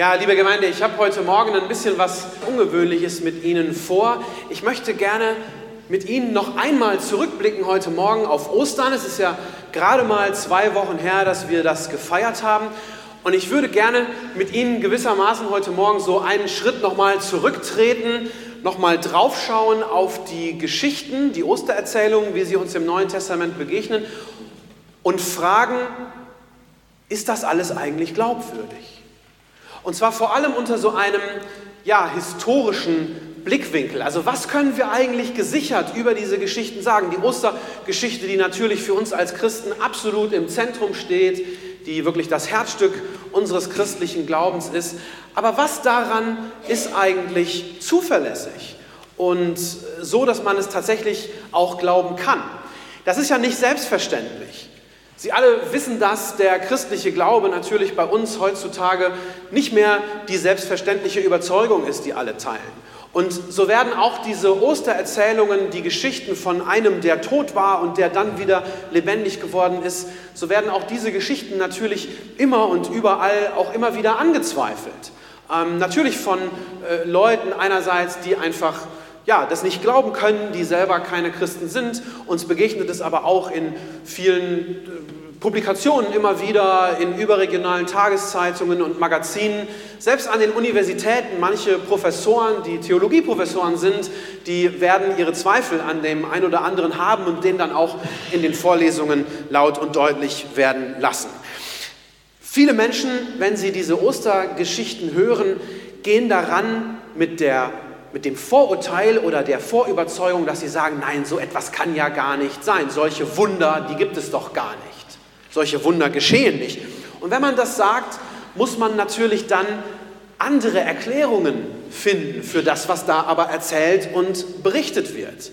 Ja, liebe Gemeinde, ich habe heute Morgen ein bisschen was Ungewöhnliches mit Ihnen vor. Ich möchte gerne mit Ihnen noch einmal zurückblicken heute Morgen auf Ostern. Es ist ja gerade mal zwei Wochen her, dass wir das gefeiert haben. Und ich würde gerne mit Ihnen gewissermaßen heute Morgen so einen Schritt nochmal zurücktreten, nochmal draufschauen auf die Geschichten, die Ostererzählungen, wie sie uns im Neuen Testament begegnen und fragen, ist das alles eigentlich glaubwürdig? Und zwar vor allem unter so einem ja, historischen Blickwinkel. Also was können wir eigentlich gesichert über diese Geschichten sagen? Die Ostergeschichte, die natürlich für uns als Christen absolut im Zentrum steht, die wirklich das Herzstück unseres christlichen Glaubens ist. Aber was daran ist eigentlich zuverlässig und so, dass man es tatsächlich auch glauben kann? Das ist ja nicht selbstverständlich. Sie alle wissen, dass der christliche Glaube natürlich bei uns heutzutage nicht mehr die selbstverständliche Überzeugung ist, die alle teilen. Und so werden auch diese Ostererzählungen, die Geschichten von einem, der tot war und der dann wieder lebendig geworden ist, so werden auch diese Geschichten natürlich immer und überall auch immer wieder angezweifelt. Ähm, natürlich von äh, Leuten einerseits, die einfach ja, das nicht glauben können, die selber keine Christen sind. Uns begegnet es aber auch in vielen äh, Publikationen immer wieder, in überregionalen Tageszeitungen und Magazinen. Selbst an den Universitäten, manche Professoren, die Theologieprofessoren sind, die werden ihre Zweifel an dem einen oder anderen haben und den dann auch in den Vorlesungen laut und deutlich werden lassen. Viele Menschen, wenn sie diese Ostergeschichten hören, gehen daran mit der mit dem Vorurteil oder der Vorüberzeugung, dass sie sagen, nein, so etwas kann ja gar nicht sein. Solche Wunder, die gibt es doch gar nicht. Solche Wunder geschehen nicht. Und wenn man das sagt, muss man natürlich dann andere Erklärungen finden für das, was da aber erzählt und berichtet wird.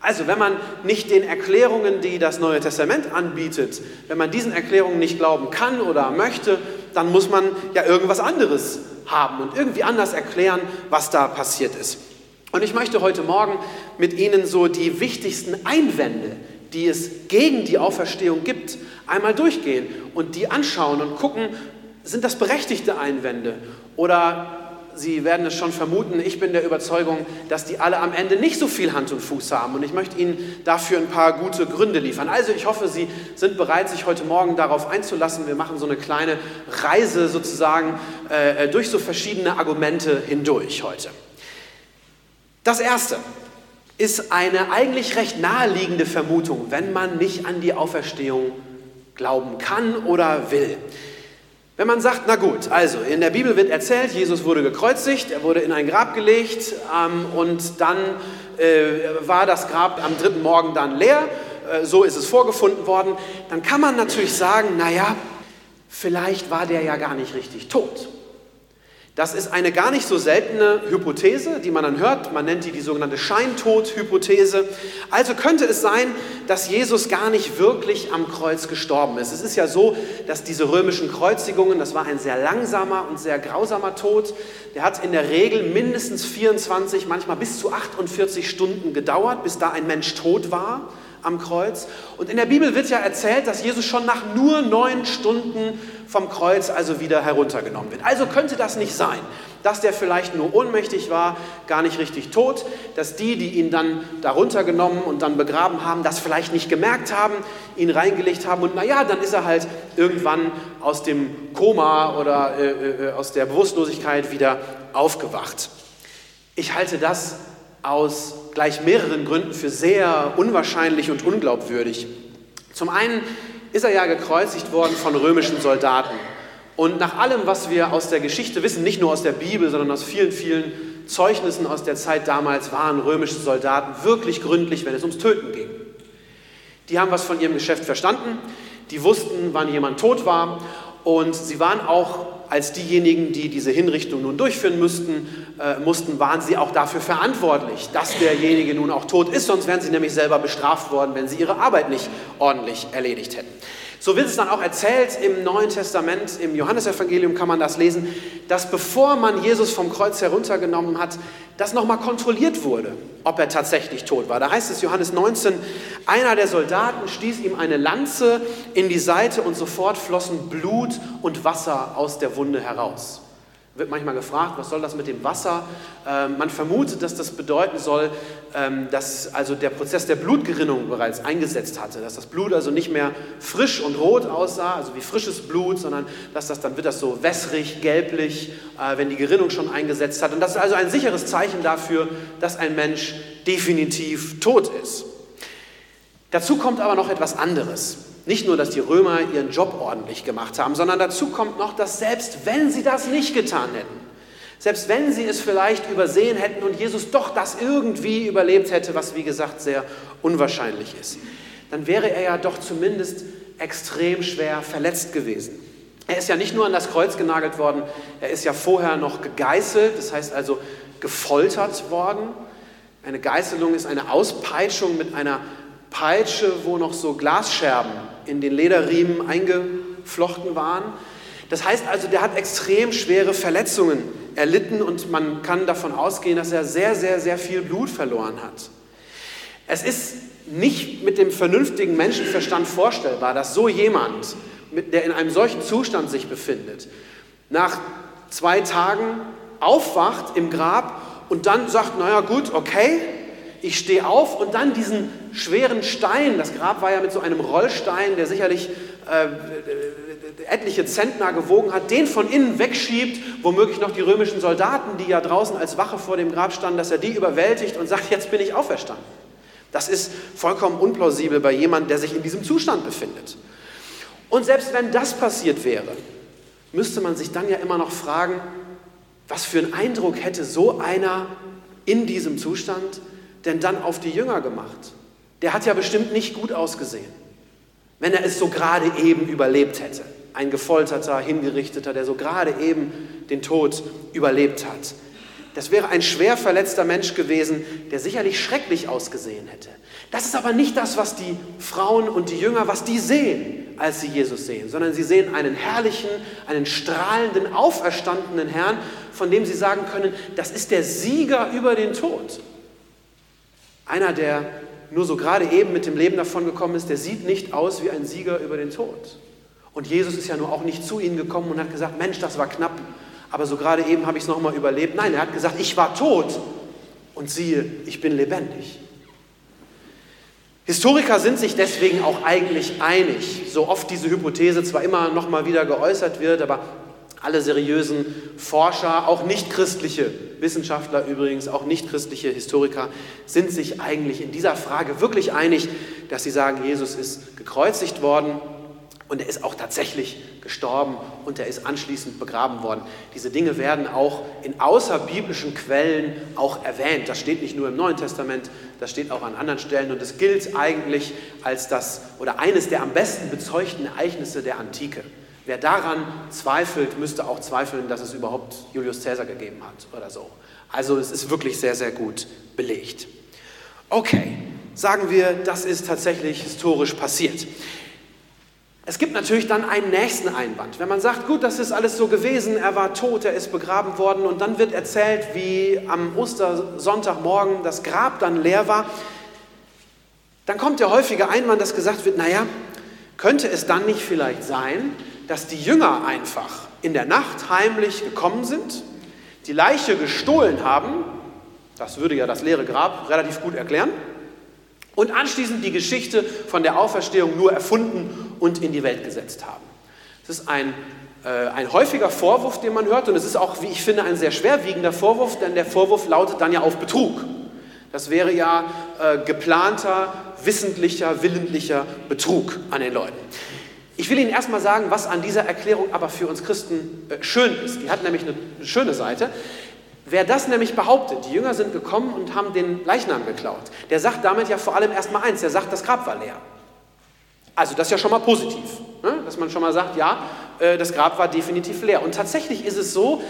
Also wenn man nicht den Erklärungen, die das Neue Testament anbietet, wenn man diesen Erklärungen nicht glauben kann oder möchte, dann muss man ja irgendwas anderes haben und irgendwie anders erklären, was da passiert ist. Und ich möchte heute Morgen mit Ihnen so die wichtigsten Einwände, die es gegen die Auferstehung gibt, einmal durchgehen und die anschauen und gucken, sind das berechtigte Einwände oder Sie werden es schon vermuten, ich bin der Überzeugung, dass die alle am Ende nicht so viel Hand und Fuß haben. Und ich möchte Ihnen dafür ein paar gute Gründe liefern. Also ich hoffe, Sie sind bereit, sich heute Morgen darauf einzulassen. Wir machen so eine kleine Reise sozusagen äh, durch so verschiedene Argumente hindurch heute. Das Erste ist eine eigentlich recht naheliegende Vermutung, wenn man nicht an die Auferstehung glauben kann oder will. Wenn man sagt, na gut, also in der Bibel wird erzählt, Jesus wurde gekreuzigt, er wurde in ein Grab gelegt ähm, und dann äh, war das Grab am dritten Morgen dann leer, äh, so ist es vorgefunden worden, dann kann man natürlich sagen, naja, vielleicht war der ja gar nicht richtig tot. Das ist eine gar nicht so seltene Hypothese, die man dann hört. Man nennt die die sogenannte Scheintod-Hypothese. Also könnte es sein, dass Jesus gar nicht wirklich am Kreuz gestorben ist. Es ist ja so, dass diese römischen Kreuzigungen, das war ein sehr langsamer und sehr grausamer Tod, der hat in der Regel mindestens 24, manchmal bis zu 48 Stunden gedauert, bis da ein Mensch tot war am Kreuz. Und in der Bibel wird ja erzählt, dass Jesus schon nach nur neun Stunden vom Kreuz also wieder heruntergenommen wird. Also könnte das nicht sein, dass der vielleicht nur ohnmächtig war, gar nicht richtig tot, dass die, die ihn dann darunter genommen und dann begraben haben, das vielleicht nicht gemerkt haben, ihn reingelegt haben und naja, dann ist er halt irgendwann aus dem Koma oder äh, äh, aus der Bewusstlosigkeit wieder aufgewacht. Ich halte das aus gleich mehreren Gründen für sehr unwahrscheinlich und unglaubwürdig. Zum einen ist er ja gekreuzigt worden von römischen Soldaten. Und nach allem, was wir aus der Geschichte wissen, nicht nur aus der Bibel, sondern aus vielen, vielen Zeugnissen aus der Zeit damals, waren römische Soldaten wirklich gründlich, wenn es ums Töten ging. Die haben was von ihrem Geschäft verstanden, die wussten, wann jemand tot war und sie waren auch als diejenigen, die diese Hinrichtung nun durchführen müssten, äh, mussten, waren sie auch dafür verantwortlich, dass derjenige nun auch tot ist, sonst wären sie nämlich selber bestraft worden, wenn sie ihre Arbeit nicht ordentlich erledigt hätten. So wird es dann auch erzählt im Neuen Testament, im Johannesevangelium kann man das lesen, dass bevor man Jesus vom Kreuz heruntergenommen hat, das nochmal kontrolliert wurde, ob er tatsächlich tot war. Da heißt es Johannes 19, einer der Soldaten stieß ihm eine Lanze in die Seite und sofort flossen Blut und Wasser aus der Wunde heraus wird manchmal gefragt, was soll das mit dem Wasser? Ähm, man vermutet, dass das bedeuten soll, ähm, dass also der Prozess der Blutgerinnung bereits eingesetzt hatte, dass das Blut also nicht mehr frisch und rot aussah, also wie frisches Blut, sondern dass das dann wird das so wässrig, gelblich, äh, wenn die Gerinnung schon eingesetzt hat. Und das ist also ein sicheres Zeichen dafür, dass ein Mensch definitiv tot ist. Dazu kommt aber noch etwas anderes. Nicht nur, dass die Römer ihren Job ordentlich gemacht haben, sondern dazu kommt noch, dass selbst wenn sie das nicht getan hätten, selbst wenn sie es vielleicht übersehen hätten und Jesus doch das irgendwie überlebt hätte, was wie gesagt sehr unwahrscheinlich ist, dann wäre er ja doch zumindest extrem schwer verletzt gewesen. Er ist ja nicht nur an das Kreuz genagelt worden, er ist ja vorher noch gegeißelt, das heißt also gefoltert worden. Eine Geißelung ist eine Auspeitschung mit einer Peitsche, wo noch so Glasscherben in den Lederriemen eingeflochten waren. Das heißt also, der hat extrem schwere Verletzungen erlitten und man kann davon ausgehen, dass er sehr, sehr, sehr viel Blut verloren hat. Es ist nicht mit dem vernünftigen Menschenverstand vorstellbar, dass so jemand, der in einem solchen Zustand sich befindet, nach zwei Tagen aufwacht im Grab und dann sagt, naja gut, okay, ich stehe auf und dann diesen schweren Stein, das Grab war ja mit so einem Rollstein, der sicherlich äh, etliche Zentner gewogen hat, den von innen wegschiebt, womöglich noch die römischen Soldaten, die ja draußen als Wache vor dem Grab standen, dass er die überwältigt und sagt, jetzt bin ich auferstanden. Das ist vollkommen unplausibel bei jemandem, der sich in diesem Zustand befindet. Und selbst wenn das passiert wäre, müsste man sich dann ja immer noch fragen, was für einen Eindruck hätte so einer in diesem Zustand denn dann auf die Jünger gemacht? Der hat ja bestimmt nicht gut ausgesehen, wenn er es so gerade eben überlebt hätte. Ein gefolterter, hingerichteter, der so gerade eben den Tod überlebt hat. Das wäre ein schwer verletzter Mensch gewesen, der sicherlich schrecklich ausgesehen hätte. Das ist aber nicht das, was die Frauen und die Jünger, was die sehen, als sie Jesus sehen, sondern sie sehen einen herrlichen, einen strahlenden, auferstandenen Herrn, von dem sie sagen können, das ist der Sieger über den Tod. Einer, der nur so gerade eben mit dem Leben davongekommen ist, der sieht nicht aus wie ein Sieger über den Tod. Und Jesus ist ja nur auch nicht zu ihnen gekommen und hat gesagt, Mensch, das war knapp, aber so gerade eben habe ich es nochmal überlebt. Nein, er hat gesagt, ich war tot und siehe, ich bin lebendig. Historiker sind sich deswegen auch eigentlich einig, so oft diese Hypothese zwar immer noch mal wieder geäußert wird, aber alle seriösen Forscher, auch nichtchristliche Wissenschaftler übrigens, auch nichtchristliche Historiker, sind sich eigentlich in dieser Frage wirklich einig, dass sie sagen, Jesus ist gekreuzigt worden und er ist auch tatsächlich gestorben und er ist anschließend begraben worden. Diese Dinge werden auch in außerbiblischen Quellen auch erwähnt. Das steht nicht nur im Neuen Testament, das steht auch an anderen Stellen und es gilt eigentlich als das oder eines der am besten bezeugten Ereignisse der Antike. Wer daran zweifelt, müsste auch zweifeln, dass es überhaupt Julius Caesar gegeben hat oder so. Also es ist wirklich sehr, sehr gut belegt. Okay, sagen wir, das ist tatsächlich historisch passiert. Es gibt natürlich dann einen nächsten Einwand. Wenn man sagt, gut, das ist alles so gewesen, er war tot, er ist begraben worden und dann wird erzählt, wie am Ostersonntagmorgen das Grab dann leer war, dann kommt der häufige Einwand, dass gesagt wird, naja, könnte es dann nicht vielleicht sein, dass die Jünger einfach in der Nacht heimlich gekommen sind, die Leiche gestohlen haben, das würde ja das leere Grab relativ gut erklären, und anschließend die Geschichte von der Auferstehung nur erfunden und in die Welt gesetzt haben. Das ist ein, äh, ein häufiger Vorwurf, den man hört, und es ist auch, wie ich finde, ein sehr schwerwiegender Vorwurf, denn der Vorwurf lautet dann ja auf Betrug. Das wäre ja äh, geplanter, wissentlicher, willentlicher Betrug an den Leuten. Ich will Ihnen erstmal sagen, was an dieser Erklärung aber für uns Christen äh, schön ist. Die hat nämlich eine schöne Seite. Wer das nämlich behauptet, die Jünger sind gekommen und haben den Leichnam geklaut, der sagt damit ja vor allem erstmal eins, der sagt, das Grab war leer. Also das ist ja schon mal positiv, ne? dass man schon mal sagt, ja, äh, das Grab war definitiv leer. Und tatsächlich ist es so,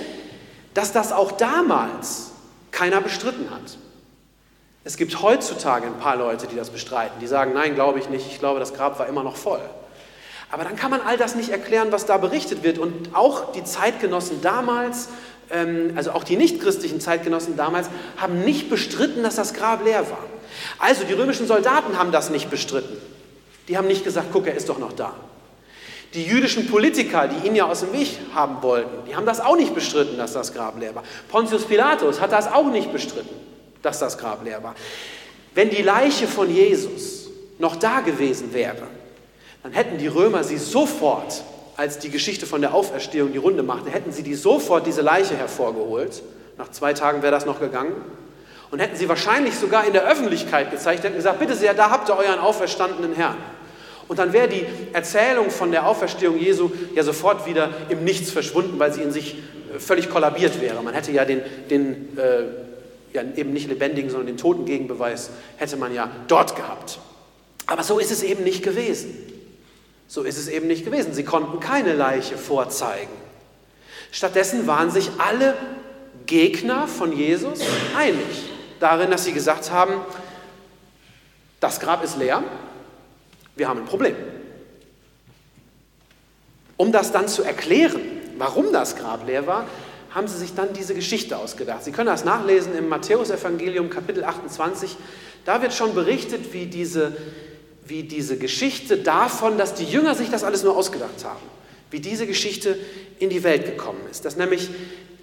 dass das auch damals keiner bestritten hat. Es gibt heutzutage ein paar Leute, die das bestreiten, die sagen, nein, glaube ich nicht, ich glaube, das Grab war immer noch voll. Aber dann kann man all das nicht erklären, was da berichtet wird. Und auch die Zeitgenossen damals, ähm, also auch die nichtchristlichen Zeitgenossen damals, haben nicht bestritten, dass das Grab leer war. Also die römischen Soldaten haben das nicht bestritten. Die haben nicht gesagt, guck, er ist doch noch da. Die jüdischen Politiker, die ihn ja aus dem Weg haben wollten, die haben das auch nicht bestritten, dass das Grab leer war. Pontius Pilatus hat das auch nicht bestritten, dass das Grab leer war. Wenn die Leiche von Jesus noch da gewesen wäre, dann hätten die Römer sie sofort, als die Geschichte von der Auferstehung die Runde machte, hätten sie die sofort diese Leiche hervorgeholt. Nach zwei Tagen wäre das noch gegangen. Und hätten sie wahrscheinlich sogar in der Öffentlichkeit gezeigt, hätten gesagt, bitte sehr, da habt ihr euren auferstandenen Herrn. Und dann wäre die Erzählung von der Auferstehung Jesu ja sofort wieder im Nichts verschwunden, weil sie in sich äh, völlig kollabiert wäre. Man hätte ja den, den äh, ja, eben nicht lebendigen, sondern den toten Gegenbeweis hätte man ja dort gehabt. Aber so ist es eben nicht gewesen. So ist es eben nicht gewesen. Sie konnten keine Leiche vorzeigen. Stattdessen waren sich alle Gegner von Jesus einig darin, dass sie gesagt haben, das Grab ist leer, wir haben ein Problem. Um das dann zu erklären, warum das Grab leer war, haben sie sich dann diese Geschichte ausgedacht. Sie können das nachlesen im Matthäusevangelium Kapitel 28. Da wird schon berichtet, wie diese, wie diese Geschichte davon, dass die Jünger sich das alles nur ausgedacht haben, wie diese Geschichte in die Welt gekommen ist. Dass nämlich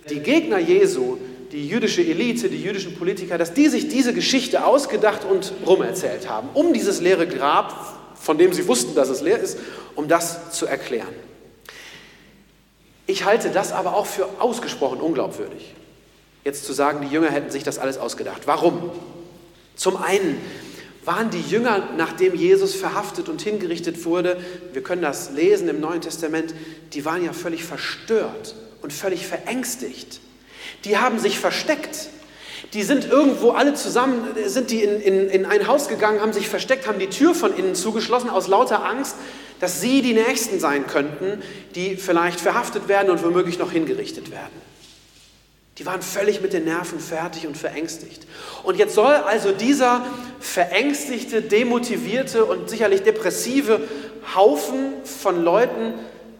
die Gegner Jesu, die jüdische Elite, die jüdischen Politiker, dass die sich diese Geschichte ausgedacht und rumerzählt haben, um dieses leere Grab von dem sie wussten, dass es leer ist, um das zu erklären. Ich halte das aber auch für ausgesprochen unglaubwürdig. Jetzt zu sagen, die Jünger hätten sich das alles ausgedacht. Warum? Zum einen waren die Jünger, nachdem Jesus verhaftet und hingerichtet wurde, wir können das lesen im Neuen Testament, die waren ja völlig verstört und völlig verängstigt. Die haben sich versteckt. Die sind irgendwo alle zusammen, sind die in, in, in ein Haus gegangen, haben sich versteckt, haben die Tür von innen zugeschlossen aus lauter Angst, dass sie die Nächsten sein könnten, die vielleicht verhaftet werden und womöglich noch hingerichtet werden. Die waren völlig mit den Nerven fertig und verängstigt. Und jetzt soll also dieser verängstigte, demotivierte und sicherlich depressive Haufen von Leuten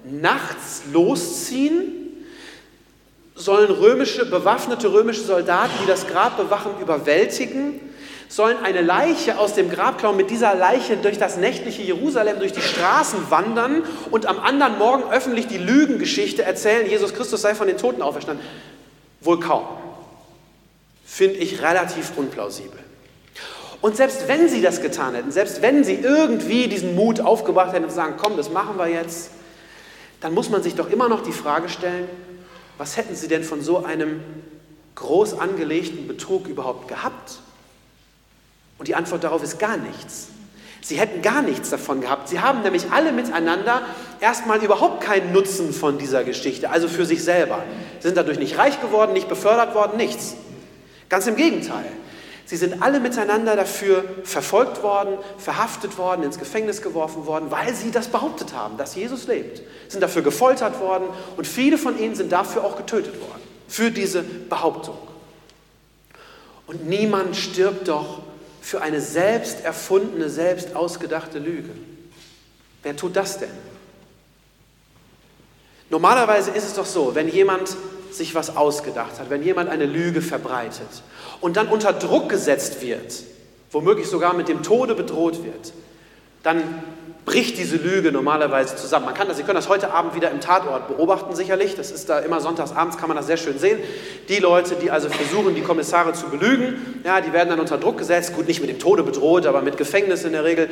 nachts losziehen sollen römische, bewaffnete römische Soldaten, die das Grab bewachen, überwältigen, sollen eine Leiche aus dem Grab klauen, mit dieser Leiche durch das nächtliche Jerusalem, durch die Straßen wandern und am anderen Morgen öffentlich die Lügengeschichte erzählen, Jesus Christus sei von den Toten auferstanden. Wohl kaum. Finde ich relativ unplausibel. Und selbst wenn sie das getan hätten, selbst wenn sie irgendwie diesen Mut aufgebracht hätten und sagen, komm, das machen wir jetzt, dann muss man sich doch immer noch die Frage stellen, was hätten Sie denn von so einem groß angelegten Betrug überhaupt gehabt? Und die Antwort darauf ist gar nichts. Sie hätten gar nichts davon gehabt. Sie haben nämlich alle miteinander erstmal überhaupt keinen Nutzen von dieser Geschichte, also für sich selber. Sie sind dadurch nicht reich geworden, nicht befördert worden, nichts. Ganz im Gegenteil. Sie sind alle miteinander dafür verfolgt worden, verhaftet worden, ins Gefängnis geworfen worden, weil sie das behauptet haben, dass Jesus lebt. Sie sind dafür gefoltert worden und viele von ihnen sind dafür auch getötet worden, für diese Behauptung. Und niemand stirbt doch für eine selbst erfundene, selbst ausgedachte Lüge. Wer tut das denn? Normalerweise ist es doch so, wenn jemand sich was ausgedacht hat, wenn jemand eine Lüge verbreitet und dann unter Druck gesetzt wird, womöglich sogar mit dem Tode bedroht wird, dann bricht diese Lüge normalerweise zusammen. Man kann das, Sie können das heute Abend wieder im Tatort beobachten, sicherlich. Das ist da immer sonntags abends, kann man das sehr schön sehen. Die Leute, die also versuchen, die Kommissare zu belügen, ja, die werden dann unter Druck gesetzt, gut, nicht mit dem Tode bedroht, aber mit Gefängnis in der Regel.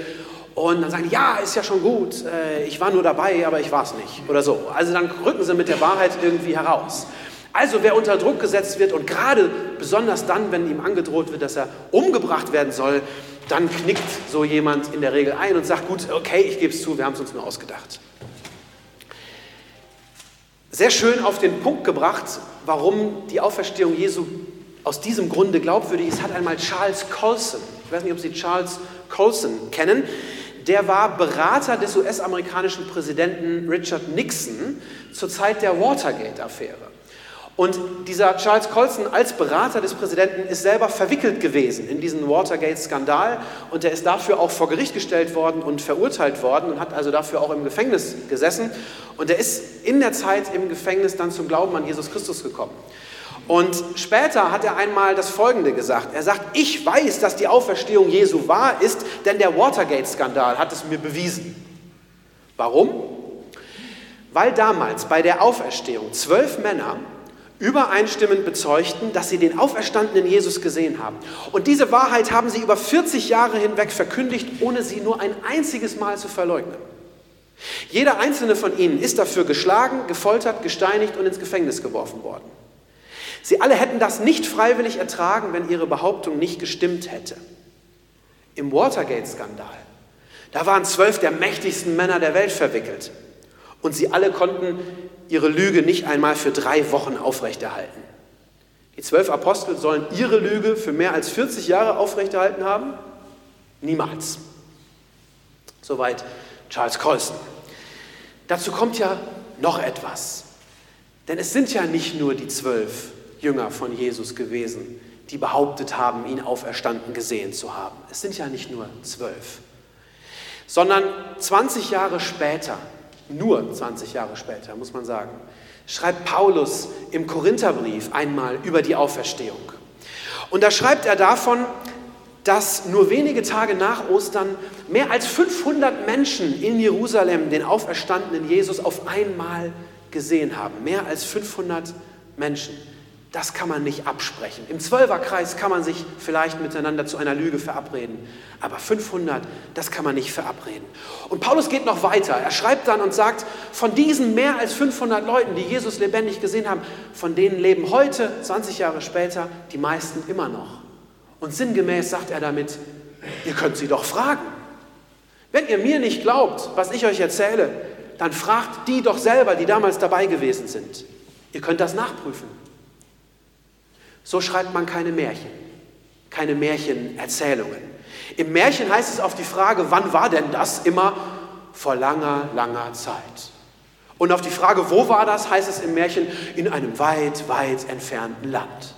Und dann sagen die, ja, ist ja schon gut, äh, ich war nur dabei, aber ich war es nicht. Oder so. Also dann rücken sie mit der Wahrheit irgendwie heraus. Also wer unter Druck gesetzt wird und gerade besonders dann, wenn ihm angedroht wird, dass er umgebracht werden soll, dann knickt so jemand in der Regel ein und sagt, gut, okay, ich gebe es zu, wir haben es uns nur ausgedacht. Sehr schön auf den Punkt gebracht, warum die Auferstehung Jesu aus diesem Grunde glaubwürdig ist, hat einmal Charles Colson, ich weiß nicht, ob Sie Charles Colson kennen, der war Berater des US-amerikanischen Präsidenten Richard Nixon zur Zeit der Watergate-Affäre. Und dieser Charles Colson als Berater des Präsidenten ist selber verwickelt gewesen in diesen Watergate-Skandal und er ist dafür auch vor Gericht gestellt worden und verurteilt worden und hat also dafür auch im Gefängnis gesessen. Und er ist in der Zeit im Gefängnis dann zum Glauben an Jesus Christus gekommen. Und später hat er einmal das Folgende gesagt. Er sagt, ich weiß, dass die Auferstehung Jesu wahr ist, denn der Watergate-Skandal hat es mir bewiesen. Warum? Weil damals bei der Auferstehung zwölf Männer übereinstimmend bezeugten, dass sie den auferstandenen Jesus gesehen haben. Und diese Wahrheit haben sie über 40 Jahre hinweg verkündigt, ohne sie nur ein einziges Mal zu verleugnen. Jeder einzelne von ihnen ist dafür geschlagen, gefoltert, gesteinigt und ins Gefängnis geworfen worden. Sie alle hätten das nicht freiwillig ertragen, wenn ihre Behauptung nicht gestimmt hätte. Im Watergate-Skandal, da waren zwölf der mächtigsten Männer der Welt verwickelt. Und sie alle konnten ihre Lüge nicht einmal für drei Wochen aufrechterhalten. Die zwölf Apostel sollen ihre Lüge für mehr als 40 Jahre aufrechterhalten haben? Niemals. Soweit Charles Colson. Dazu kommt ja noch etwas. Denn es sind ja nicht nur die zwölf Jünger von Jesus gewesen, die behauptet haben, ihn auferstanden gesehen zu haben. Es sind ja nicht nur zwölf, sondern 20 Jahre später nur 20 Jahre später, muss man sagen, schreibt Paulus im Korintherbrief einmal über die Auferstehung. Und da schreibt er davon, dass nur wenige Tage nach Ostern mehr als 500 Menschen in Jerusalem den auferstandenen Jesus auf einmal gesehen haben. Mehr als 500 Menschen. Das kann man nicht absprechen. Im Zwölferkreis kann man sich vielleicht miteinander zu einer Lüge verabreden, aber 500, das kann man nicht verabreden. Und Paulus geht noch weiter. Er schreibt dann und sagt, von diesen mehr als 500 Leuten, die Jesus lebendig gesehen haben, von denen leben heute, 20 Jahre später, die meisten immer noch. Und sinngemäß sagt er damit, ihr könnt sie doch fragen. Wenn ihr mir nicht glaubt, was ich euch erzähle, dann fragt die doch selber, die damals dabei gewesen sind. Ihr könnt das nachprüfen. So schreibt man keine Märchen, keine Märchenerzählungen. Im Märchen heißt es auf die Frage, wann war denn das, immer vor langer, langer Zeit. Und auf die Frage, wo war das, heißt es im Märchen, in einem weit, weit entfernten Land.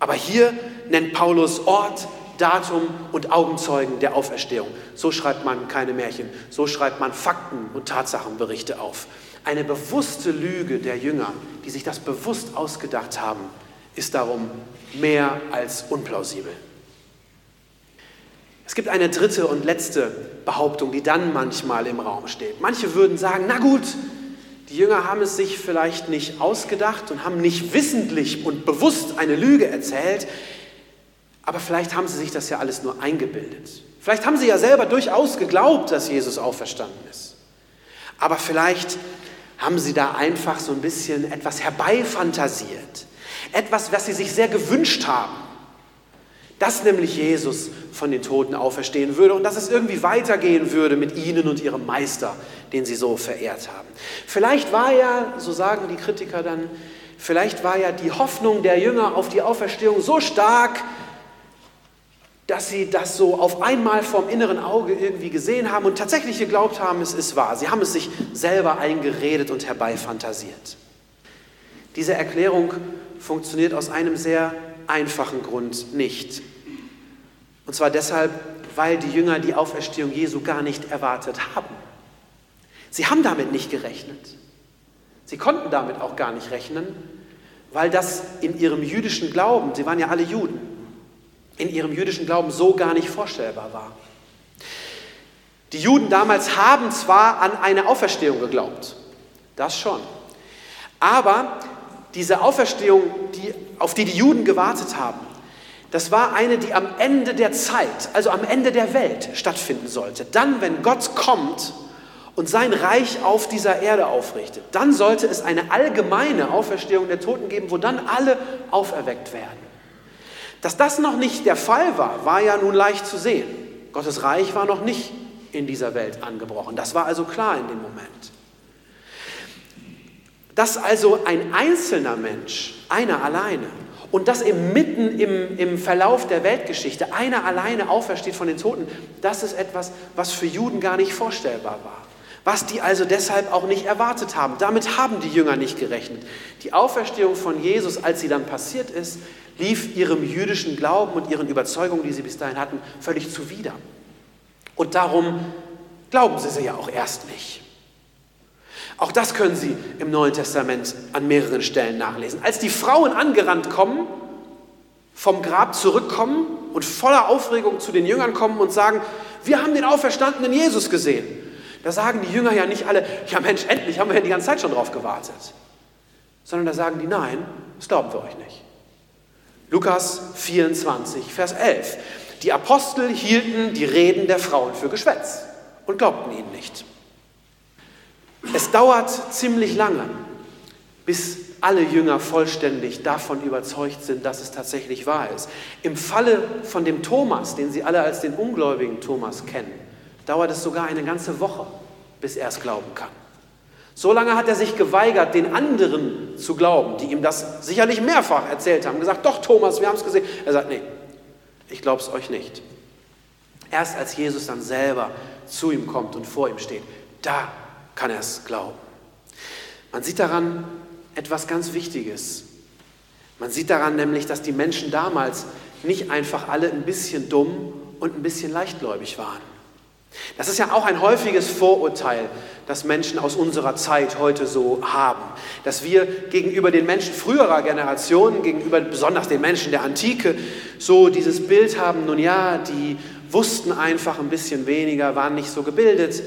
Aber hier nennt Paulus Ort, Datum und Augenzeugen der Auferstehung. So schreibt man keine Märchen, so schreibt man Fakten und Tatsachenberichte auf. Eine bewusste Lüge der Jünger, die sich das bewusst ausgedacht haben, ist darum mehr als unplausibel. Es gibt eine dritte und letzte Behauptung, die dann manchmal im Raum steht. Manche würden sagen, na gut, die Jünger haben es sich vielleicht nicht ausgedacht und haben nicht wissentlich und bewusst eine Lüge erzählt, aber vielleicht haben sie sich das ja alles nur eingebildet. Vielleicht haben sie ja selber durchaus geglaubt, dass Jesus auferstanden ist. Aber vielleicht haben sie da einfach so ein bisschen etwas herbeifantasiert. Etwas, was sie sich sehr gewünscht haben. Dass nämlich Jesus von den Toten auferstehen würde und dass es irgendwie weitergehen würde mit ihnen und ihrem Meister, den sie so verehrt haben. Vielleicht war ja, so sagen die Kritiker dann, vielleicht war ja die Hoffnung der Jünger auf die Auferstehung so stark, dass sie das so auf einmal vom inneren Auge irgendwie gesehen haben und tatsächlich geglaubt haben, es ist wahr. Sie haben es sich selber eingeredet und herbeifantasiert. Diese Erklärung funktioniert aus einem sehr einfachen Grund nicht. Und zwar deshalb, weil die Jünger die Auferstehung Jesu gar nicht erwartet haben. Sie haben damit nicht gerechnet. Sie konnten damit auch gar nicht rechnen, weil das in ihrem jüdischen Glauben, sie waren ja alle Juden, in ihrem jüdischen Glauben so gar nicht vorstellbar war. Die Juden damals haben zwar an eine Auferstehung geglaubt, das schon, aber diese Auferstehung, die, auf die die Juden gewartet haben, das war eine, die am Ende der Zeit, also am Ende der Welt stattfinden sollte. Dann, wenn Gott kommt und sein Reich auf dieser Erde aufrichtet, dann sollte es eine allgemeine Auferstehung der Toten geben, wo dann alle auferweckt werden. Dass das noch nicht der Fall war, war ja nun leicht zu sehen. Gottes Reich war noch nicht in dieser Welt angebrochen. Das war also klar in dem Moment. Dass also ein einzelner Mensch, einer alleine, Und dass eben mitten im, im Verlauf der Weltgeschichte einer alleine aufersteht von den Toten, das ist etwas, was für Juden gar nicht vorstellbar war. Was die also deshalb auch nicht erwartet haben. Damit haben die Jünger nicht gerechnet. Die Auferstehung von Jesus, als sie dann passiert ist, lief ihrem jüdischen Glauben und ihren Überzeugungen, die sie bis dahin hatten, völlig zuwider. Und darum glauben sie sie ja auch erst nicht. Auch das können Sie im Neuen Testament an mehreren Stellen nachlesen. Als die Frauen angerannt kommen, vom Grab zurückkommen und voller Aufregung zu den Jüngern kommen und sagen, wir haben den auferstandenen Jesus gesehen. Da sagen die Jünger ja nicht alle, ja Mensch, endlich haben wir ja die ganze Zeit schon drauf gewartet. Sondern da sagen die, nein, das glauben wir euch nicht. Lukas 24, Vers 11. Die Apostel hielten die Reden der Frauen für Geschwätz und glaubten ihnen nicht. Es dauert ziemlich lange, bis alle Jünger vollständig davon überzeugt sind, dass es tatsächlich wahr ist. Im Falle von dem Thomas, den Sie alle als den ungläubigen Thomas kennen, dauert es sogar eine ganze Woche, bis er es glauben kann. So lange hat er sich geweigert, den anderen zu glauben, die ihm das sicherlich mehrfach erzählt haben. Gesagt, doch Thomas, wir haben es gesehen. Er sagt, nee, ich glaube es euch nicht. Erst als Jesus dann selber zu ihm kommt und vor ihm steht, da kann er es glauben. Man sieht daran etwas ganz Wichtiges. Man sieht daran nämlich, dass die Menschen damals nicht einfach alle ein bisschen dumm und ein bisschen leichtgläubig waren. Das ist ja auch ein häufiges Vorurteil, das Menschen aus unserer Zeit heute so haben. Dass wir gegenüber den Menschen früherer Generationen, gegenüber besonders den Menschen der Antike, so dieses Bild haben, nun ja, die wussten einfach ein bisschen weniger, waren nicht so gebildet,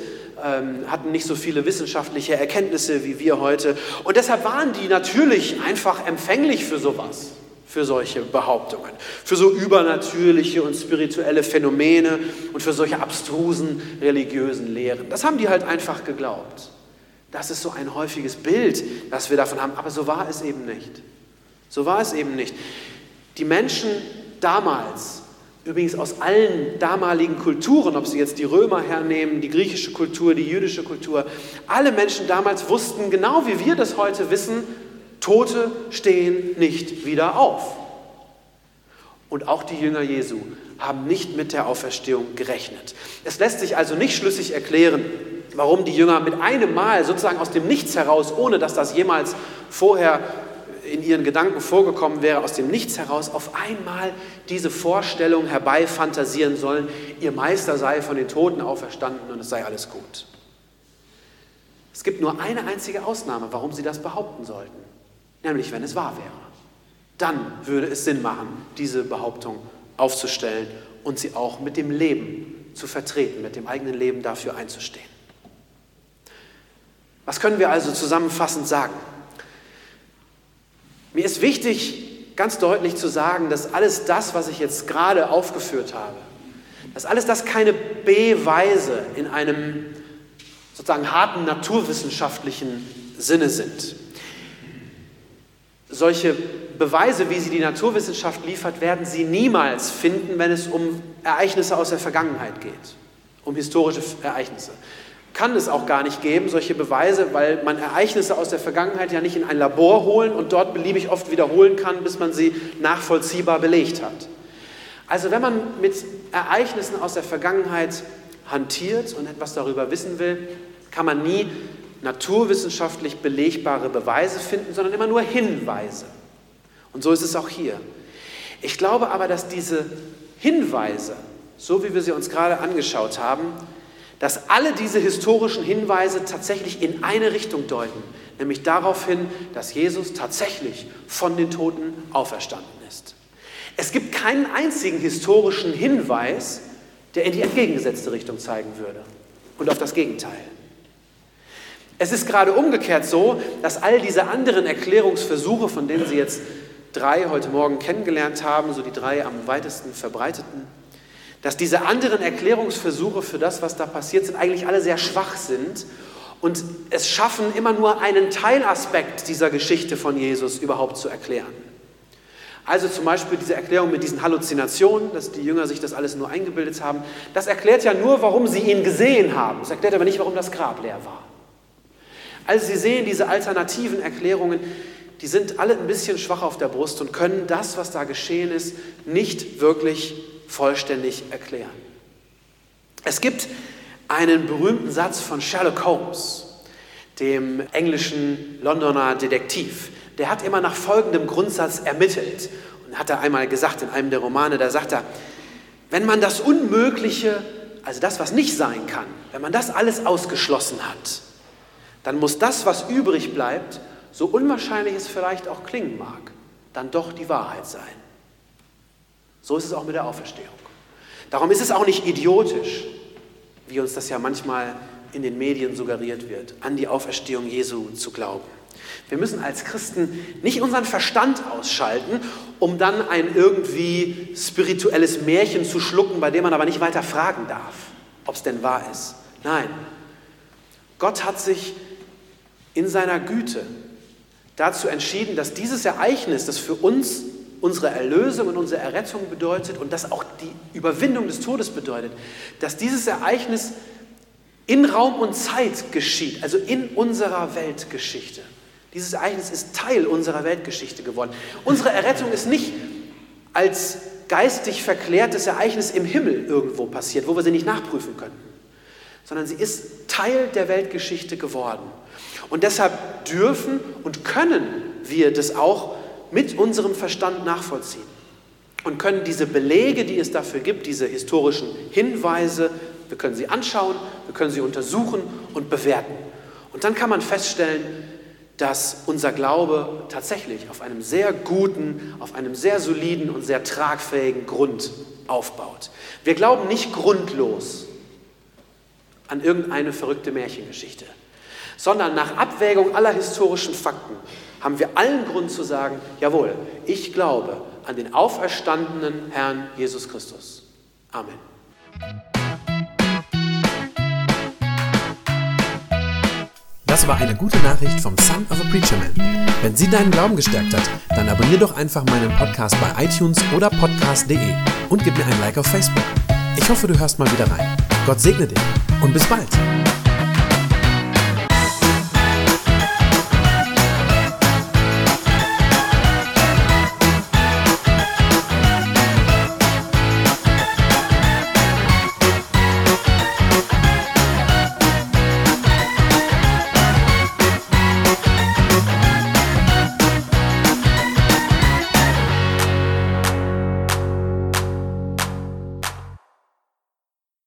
ähm, hatten nicht so viele wissenschaftliche Erkenntnisse wie wir heute. Und deshalb waren die natürlich einfach empfänglich für sowas, für solche Behauptungen, für so übernatürliche und spirituelle Phänomene und für solche abstrusen religiösen Lehren. Das haben die halt einfach geglaubt. Das ist so ein häufiges Bild, das wir davon haben. Aber so war es eben nicht. So war es eben nicht. Die Menschen damals Übrigens aus allen damaligen Kulturen, ob Sie jetzt die Römer hernehmen, die griechische Kultur, die jüdische Kultur, alle Menschen damals wussten, genau wie wir das heute wissen, Tote stehen nicht wieder auf. Und auch die Jünger Jesu haben nicht mit der Auferstehung gerechnet. Es lässt sich also nicht schlüssig erklären, warum die Jünger mit einem Mal sozusagen aus dem Nichts heraus, ohne dass das jemals vorher in ihren Gedanken vorgekommen wäre, aus dem Nichts heraus auf einmal diese Vorstellung herbeifantasieren sollen, ihr Meister sei von den Toten auferstanden und es sei alles gut. Es gibt nur eine einzige Ausnahme, warum sie das behaupten sollten, nämlich wenn es wahr wäre. Dann würde es Sinn machen, diese Behauptung aufzustellen und sie auch mit dem Leben zu vertreten, mit dem eigenen Leben dafür einzustehen. Was können wir also zusammenfassend sagen? Mir ist wichtig, ganz deutlich zu sagen, dass alles das, was ich jetzt gerade aufgeführt habe, dass alles das keine Beweise in einem sozusagen harten naturwissenschaftlichen Sinne sind. Solche Beweise, wie sie die Naturwissenschaft liefert, werden Sie niemals finden, wenn es um Ereignisse aus der Vergangenheit geht, um historische Ereignisse kann es auch gar nicht geben, solche Beweise, weil man Ereignisse aus der Vergangenheit ja nicht in ein Labor holen und dort beliebig oft wiederholen kann, bis man sie nachvollziehbar belegt hat. Also wenn man mit Ereignissen aus der Vergangenheit hantiert und etwas darüber wissen will, kann man nie naturwissenschaftlich belegbare Beweise finden, sondern immer nur Hinweise. Und so ist es auch hier. Ich glaube aber, dass diese Hinweise, so wie wir sie uns gerade angeschaut haben, dass alle diese historischen Hinweise tatsächlich in eine Richtung deuten, nämlich darauf hin, dass Jesus tatsächlich von den Toten auferstanden ist. Es gibt keinen einzigen historischen Hinweis, der in die entgegengesetzte Richtung zeigen würde und auf das Gegenteil. Es ist gerade umgekehrt so, dass all diese anderen Erklärungsversuche, von denen Sie jetzt drei heute Morgen kennengelernt haben, so die drei am weitesten verbreiteten, dass diese anderen Erklärungsversuche für das, was da passiert sind, eigentlich alle sehr schwach sind und es schaffen, immer nur einen Teilaspekt dieser Geschichte von Jesus überhaupt zu erklären. Also zum Beispiel diese Erklärung mit diesen Halluzinationen, dass die Jünger sich das alles nur eingebildet haben, das erklärt ja nur, warum sie ihn gesehen haben. Das erklärt aber nicht, warum das Grab leer war. Also Sie sehen diese alternativen Erklärungen, die sind alle ein bisschen schwach auf der Brust und können das, was da geschehen ist, nicht wirklich vollständig erklären. Es gibt einen berühmten Satz von Sherlock Holmes, dem englischen Londoner Detektiv. Der hat immer nach folgendem Grundsatz ermittelt. Und hat er einmal gesagt in einem der Romane, da sagt er, wenn man das Unmögliche, also das, was nicht sein kann, wenn man das alles ausgeschlossen hat, dann muss das, was übrig bleibt, so unwahrscheinlich es vielleicht auch klingen mag, dann doch die Wahrheit sein. So ist es auch mit der Auferstehung. Darum ist es auch nicht idiotisch, wie uns das ja manchmal in den Medien suggeriert wird, an die Auferstehung Jesu zu glauben. Wir müssen als Christen nicht unseren Verstand ausschalten, um dann ein irgendwie spirituelles Märchen zu schlucken, bei dem man aber nicht weiter fragen darf, ob es denn wahr ist. Nein, Gott hat sich in seiner Güte dazu entschieden, dass dieses Ereignis, das für uns unsere Erlösung und unsere Errettung bedeutet und das auch die Überwindung des Todes bedeutet, dass dieses Ereignis in Raum und Zeit geschieht, also in unserer Weltgeschichte. Dieses Ereignis ist Teil unserer Weltgeschichte geworden. Unsere Errettung ist nicht als geistig verklärtes Ereignis im Himmel irgendwo passiert, wo wir sie nicht nachprüfen könnten, sondern sie ist Teil der Weltgeschichte geworden. Und deshalb dürfen und können wir das auch mit unserem Verstand nachvollziehen und können diese Belege, die es dafür gibt, diese historischen Hinweise, wir können sie anschauen, wir können sie untersuchen und bewerten. Und dann kann man feststellen, dass unser Glaube tatsächlich auf einem sehr guten, auf einem sehr soliden und sehr tragfähigen Grund aufbaut. Wir glauben nicht grundlos an irgendeine verrückte Märchengeschichte sondern nach Abwägung aller historischen Fakten haben wir allen Grund zu sagen, jawohl, ich glaube an den auferstandenen Herrn Jesus Christus. Amen. Das war eine gute Nachricht vom Son of a Preacher Man. Wenn sie deinen Glauben gestärkt hat, dann abonniere doch einfach meinen Podcast bei iTunes oder podcast.de und gib mir ein Like auf Facebook. Ich hoffe, du hörst mal wieder rein. Gott segne dich und bis bald.